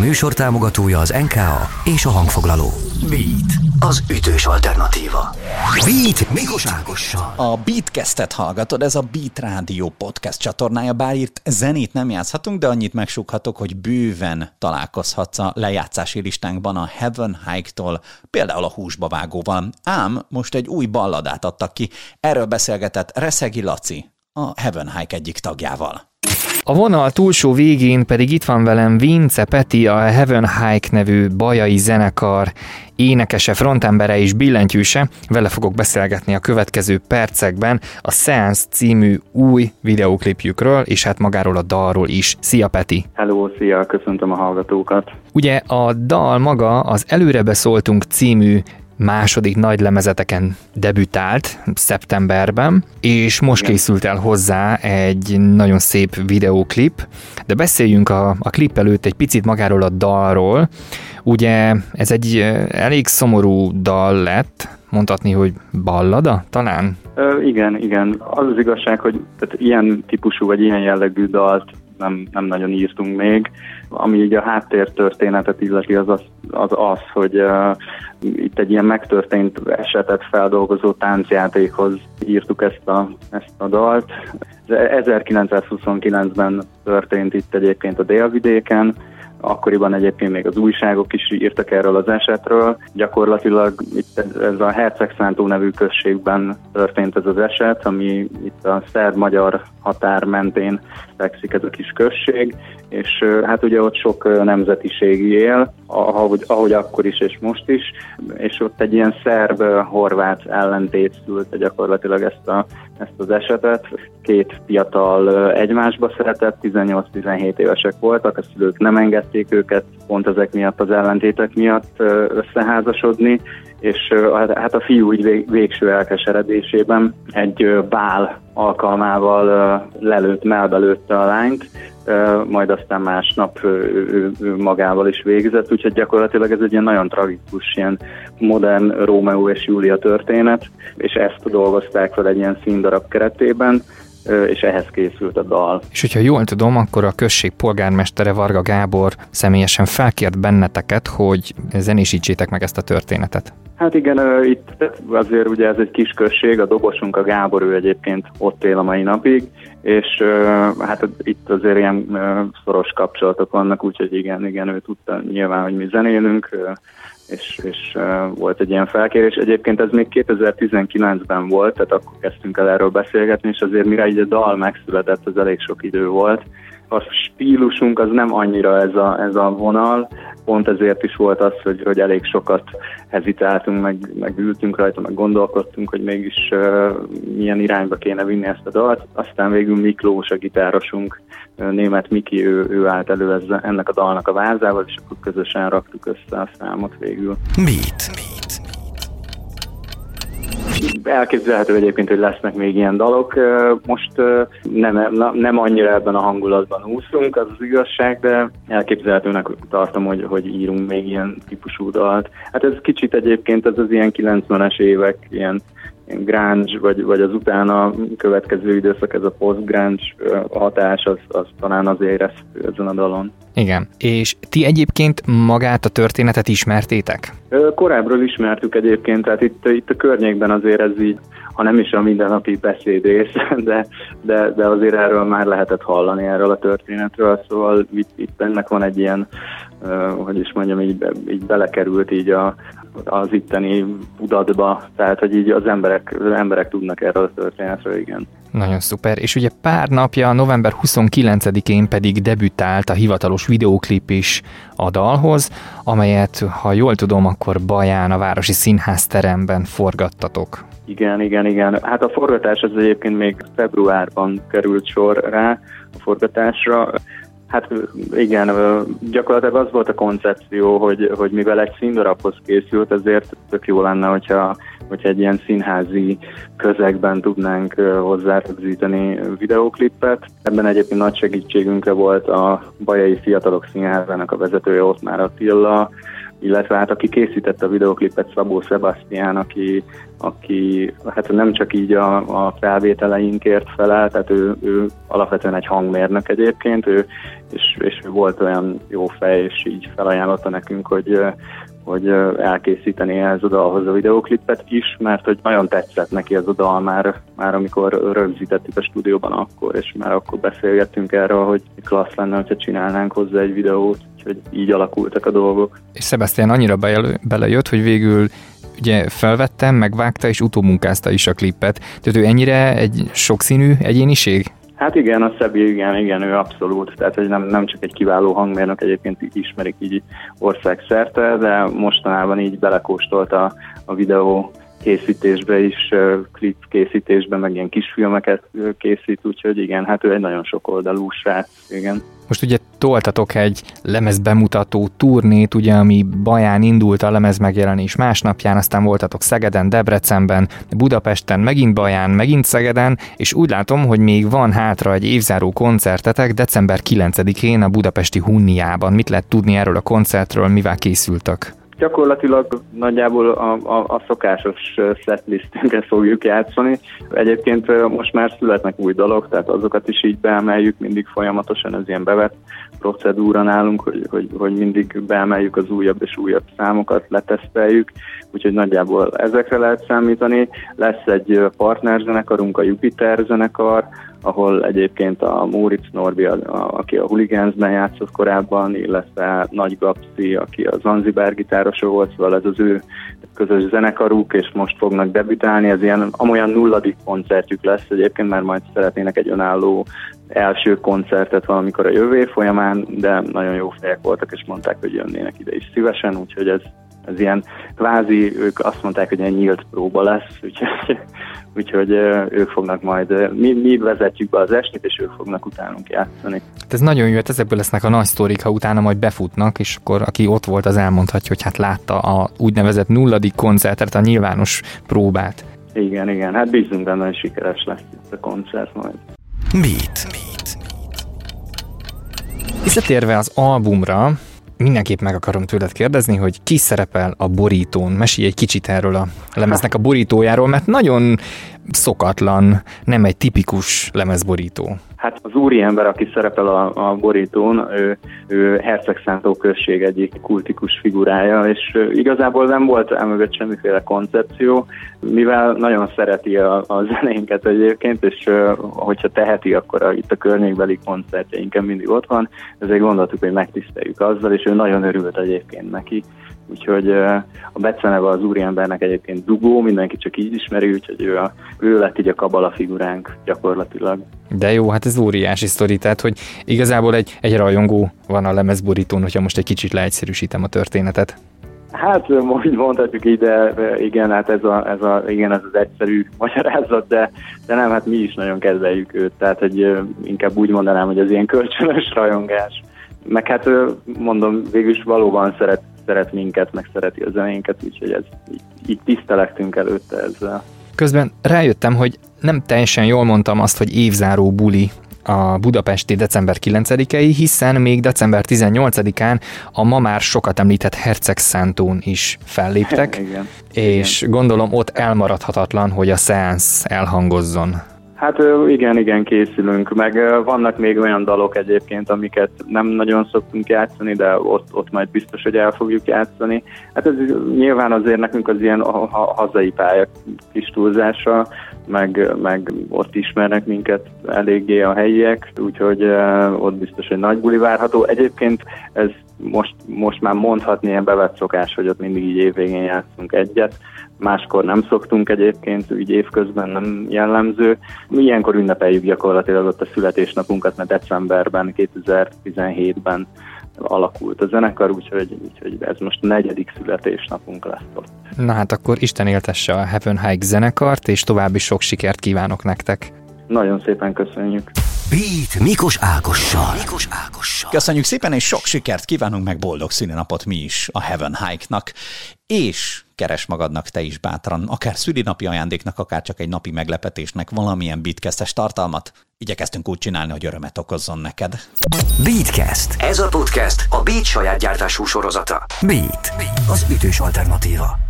műsor támogatója az NKA és a hangfoglaló. Beat, az ütős alternatíva. Beat Mikos Ágossal. A Beatcast-et hallgatod, ez a Beat Rádió podcast csatornája, bár itt zenét nem játszhatunk, de annyit megsukhatok, hogy bőven találkozhatsz a lejátszási listánkban a Heaven Hike-tól, például a húsba vágóval. Ám most egy új balladát adtak ki, erről beszélgetett Reszegi Laci, a Heaven Hike egyik tagjával. A vonal túlsó végén pedig itt van velem Vince Peti, a Heaven Hike nevű bajai zenekar énekese, frontembere és billentyűse. Vele fogok beszélgetni a következő percekben a Seance című új videóklipjükről, és hát magáról a dalról is. Szia Peti! Hello, szia, köszöntöm a hallgatókat! Ugye a dal maga az Előre beszóltunk című második nagy lemezeteken debütált szeptemberben, és most készült el hozzá egy nagyon szép videóklip, de beszéljünk a, a klip előtt egy picit magáról a dalról. Ugye ez egy elég szomorú dal lett, mondhatni, hogy ballada talán? Ö, igen, igen. Az az igazság, hogy tehát ilyen típusú vagy ilyen jellegű dalt nem, nem nagyon írtunk még. Ami így a háttértörténetet illeti, az az, az, az hogy uh, itt egy ilyen megtörtént esetet feldolgozó táncjátékhoz írtuk ezt a, ezt a dalt. 1929-ben történt itt egyébként a délvidéken, Akkoriban egyébként még az újságok is írtak erről az esetről. Gyakorlatilag itt ez a Hercegszántó nevű községben történt ez az eset, ami itt a szerb-magyar határ mentén fekszik ez a kis község, és hát ugye ott sok nemzetiség él, ahogy, ahogy akkor is és most is, és ott egy ilyen szerb-horvát ellentét szült gyakorlatilag ezt, a, ezt az esetet. Két fiatal egymásba szeretett, 18-17 évesek voltak, a szülők nem engedték őket pont ezek miatt az ellentétek miatt összeházasodni, és hát a fiú úgy végső elkeseredésében egy bál alkalmával lelőtt, melbelőtte a lányt, majd aztán másnap ő, ő magával is végzett, úgyhogy gyakorlatilag ez egy ilyen nagyon tragikus, ilyen modern Rómeó és Júlia történet, és ezt dolgozták fel egy ilyen színdarab keretében, és ehhez készült a dal. És hogyha jól tudom, akkor a község polgármestere Varga Gábor személyesen felkért benneteket, hogy zenésítsétek meg ezt a történetet. Hát igen, itt azért ugye ez egy kis község, a dobosunk, a Gábor, ő egyébként ott él a mai napig, és hát itt azért ilyen szoros kapcsolatok vannak, úgyhogy igen, igen, ő tudta nyilván, hogy mi zenélünk, és, és volt egy ilyen felkérés. Egyébként ez még 2019-ben volt, tehát akkor kezdtünk el erről beszélgetni, és azért mire így a dal megszületett, az elég sok idő volt. A stílusunk az nem annyira ez a, ez a vonal, pont ezért is volt az, hogy, hogy elég sokat hezitáltunk, meg, meg ültünk rajta, meg gondolkodtunk, hogy mégis uh, milyen irányba kéne vinni ezt a dalt. Aztán végül Miklós, a gitárosunk, német Miki, ő, ő állt elő ezzel, ennek a dalnak a vázával, és akkor közösen raktuk össze a számot végül. Mit? Mit? Elképzelhető egyébként, hogy lesznek még ilyen dalok. Most nem, nem annyira ebben a hangulatban úszunk, az az igazság, de elképzelhetőnek tartom, hogy, hogy írunk még ilyen típusú dalt. Hát ez kicsit egyébként ez az ilyen 90-es évek, ilyen grunge, vagy, vagy az utána következő időszak, ez a post-grunge hatás, az, az talán az érezhető ezen a dalon. Igen. És ti egyébként magát a történetet ismertétek? Korábbról ismertük egyébként, tehát itt, itt a környékben azért ez így, ha nem is a mindennapi beszédész, de, de, de azért erről már lehetett hallani, erről a történetről, szóval itt, itt ennek van egy ilyen, hogy is mondjam, így, így belekerült így a, az itteni tudatba, tehát hogy így az emberek, az emberek tudnak erről a történetről, igen. Nagyon szuper, és ugye pár napja, november 29-én pedig debütált a hivatalos videóklip is a dalhoz, amelyet, ha jól tudom, akkor Baján a Városi Színház teremben forgattatok. Igen, igen, igen. Hát a forgatás az egyébként még februárban került sor rá a forgatásra. Hát igen, gyakorlatilag az volt a koncepció, hogy, hogy mivel egy színdarabhoz készült, ezért tök jó lenne, hogyha, hogyha egy ilyen színházi közegben tudnánk hozzá videóklipet. Ebben egyébként nagy segítségünkre volt a Bajai Fiatalok Színházának a vezetője, ott már Attila, illetve hát aki készítette a videoklipet Szabó Sebastian, aki, aki hát nem csak így a, a felvételeinkért felel, tehát ő, ő alapvetően egy hangmérnök egyébként, ő, és, és ő volt olyan jó fej, és így felajánlotta nekünk, hogy, hogy elkészíteni ehhez a dalhoz a videoklipet is, mert hogy nagyon tetszett neki ez a dal már, már amikor rögzítettük a stúdióban akkor, és már akkor beszélgettünk erről, hogy klassz lenne, hogyha csinálnánk hozzá egy videót, úgyhogy így alakultak a dolgok. És Sebastian annyira belejött, hogy végül ugye felvettem, megvágta és utómunkázta is a klippet. Tehát ő ennyire egy sokszínű egyéniség? Hát igen, a Szebi, igen, igen, ő abszolút. Tehát, hogy nem, nem csak egy kiváló hangmérnök, egyébként ismerik így országszerte, de mostanában így belekóstolt a, a videó készítésbe is, klip készítésbe, meg ilyen kisfilmeket készít, úgyhogy igen, hát ő egy nagyon sok oldalú srác, igen. Most ugye toltatok egy lemez bemutató turnét, ugye, ami Baján indult a lemez megjelenés másnapján, aztán voltatok Szegeden, Debrecenben, Budapesten, megint Baján, megint Szegeden, és úgy látom, hogy még van hátra egy évzáró koncertetek december 9-én a budapesti Hunniában. Mit lehet tudni erről a koncertről, mivel készültek? Gyakorlatilag nagyjából a, a, a szokásos setlistünket fogjuk játszani. Egyébként most már születnek új dolog, tehát azokat is így beemeljük mindig folyamatosan, ez ilyen bevett procedúra nálunk, hogy, hogy, hogy mindig beemeljük az újabb és újabb számokat, leteszteljük, úgyhogy nagyjából ezekre lehet számítani. Lesz egy partnerzenekarunk, a Jupiter zenekar, ahol egyébként a Móricz Norbi, a, a, aki a Hooligans-ben játszott korábban, illetve Nagy Gapsi, aki a Zanzibar gitárosa volt, szóval ez az ő közös zenekaruk, és most fognak debütálni, ez ilyen amolyan nulladik koncertjük lesz egyébként, mert majd szeretnének egy önálló első koncertet valamikor a jövő folyamán, de nagyon jó fejek voltak, és mondták, hogy jönnének ide is szívesen, úgyhogy ez, ez ilyen kvázi, ők azt mondták, hogy egy nyílt próba lesz, úgyhogy, úgyhogy ők fognak majd, mi, mi vezetjük be az estét, és ők fognak utánunk játszani. Hát ez nagyon jó, hát ezekből lesznek a nagy sztorik, ha utána majd befutnak, és akkor aki ott volt, az elmondhatja, hogy hát látta a úgynevezett nulladik koncertet, a nyilvános próbát. Igen, igen, hát bízunk benne, hogy sikeres lesz itt a koncert majd. Beat. Beat. Visszatérve az albumra, mindenképp meg akarom tőled kérdezni, hogy ki szerepel a borítón. Mesélj egy kicsit erről a lemeznek a borítójáról, mert nagyon szokatlan, nem egy tipikus lemezborító. Hát az úriember, aki szerepel a, a borítón, ő, ő Hercegszántó község egyik kultikus figurája, és igazából nem volt emögött semmiféle koncepció, mivel nagyon szereti a, a zenénket egyébként, és hogyha teheti, akkor a, itt a környékbeli koncertjeinken mindig ott van, ezért gondoltuk, hogy megtiszteljük azzal, és ő nagyon örült egyébként neki úgyhogy a beceneve az úriembernek egyébként dugó, mindenki csak így ismeri, úgyhogy ő, a, ő lett így a kabala figuránk gyakorlatilag. De jó, hát ez óriási sztori, tehát hogy igazából egy, egy rajongó van a lemezborítón, hogyha most egy kicsit leegyszerűsítem a történetet. Hát most mondhatjuk így, de igen, hát ez, a, ez, a, igen, ez az egyszerű magyarázat, de, de nem, hát mi is nagyon kedveljük őt, tehát hogy inkább úgy mondanám, hogy az ilyen kölcsönös rajongás. Meg hát mondom, végül is valóban szeret, szeret minket, meg szereti a zenénket, úgyhogy ez így, így tisztelektünk előtte ezzel. Közben rájöttem, hogy nem teljesen jól mondtam azt, hogy évzáró buli a budapesti december 9-ei, hiszen még december 18-án a ma már sokat említett Herceg Szántón is felléptek, Igen. és Igen. gondolom ott elmaradhatatlan, hogy a szeánsz elhangozzon. Hát igen, igen, készülünk, meg vannak még olyan dalok egyébként, amiket nem nagyon szoktunk játszani, de ott, ott majd biztos, hogy el fogjuk játszani. Hát ez nyilván azért nekünk az ilyen hazai pálya kis túlzása, meg, meg ott ismernek minket eléggé a helyiek, úgyhogy ott biztos, hogy nagy buli várható. Egyébként ez most, most már mondhatni ilyen bevett szokás, hogy ott mindig így évvégén játszunk egyet, máskor nem szoktunk egyébként, úgy évközben nem jellemző. Mi ilyenkor ünnepeljük gyakorlatilag ott a születésnapunkat, mert decemberben, 2017-ben alakult a zenekar, úgyhogy, úgyhogy ez most a negyedik születésnapunk lesz ott. Na hát akkor Isten éltesse a Heaven Hike zenekart, és további sok sikert kívánok nektek. Nagyon szépen köszönjük. Beat Mikos Ágossal. Mikos Ágossal. Köszönjük szépen, és sok sikert kívánunk meg boldog szülinapot mi is a Heaven Hike-nak. És keres magadnak te is bátran, akár szülinapi ajándéknak, akár csak egy napi meglepetésnek valamilyen bitkesztes tartalmat. igyekeztünk úgy csinálni, hogy örömet okozzon neked. Beatcast. Ez a podcast a Beat saját gyártású sorozata. Beat. Az ütős alternatíva.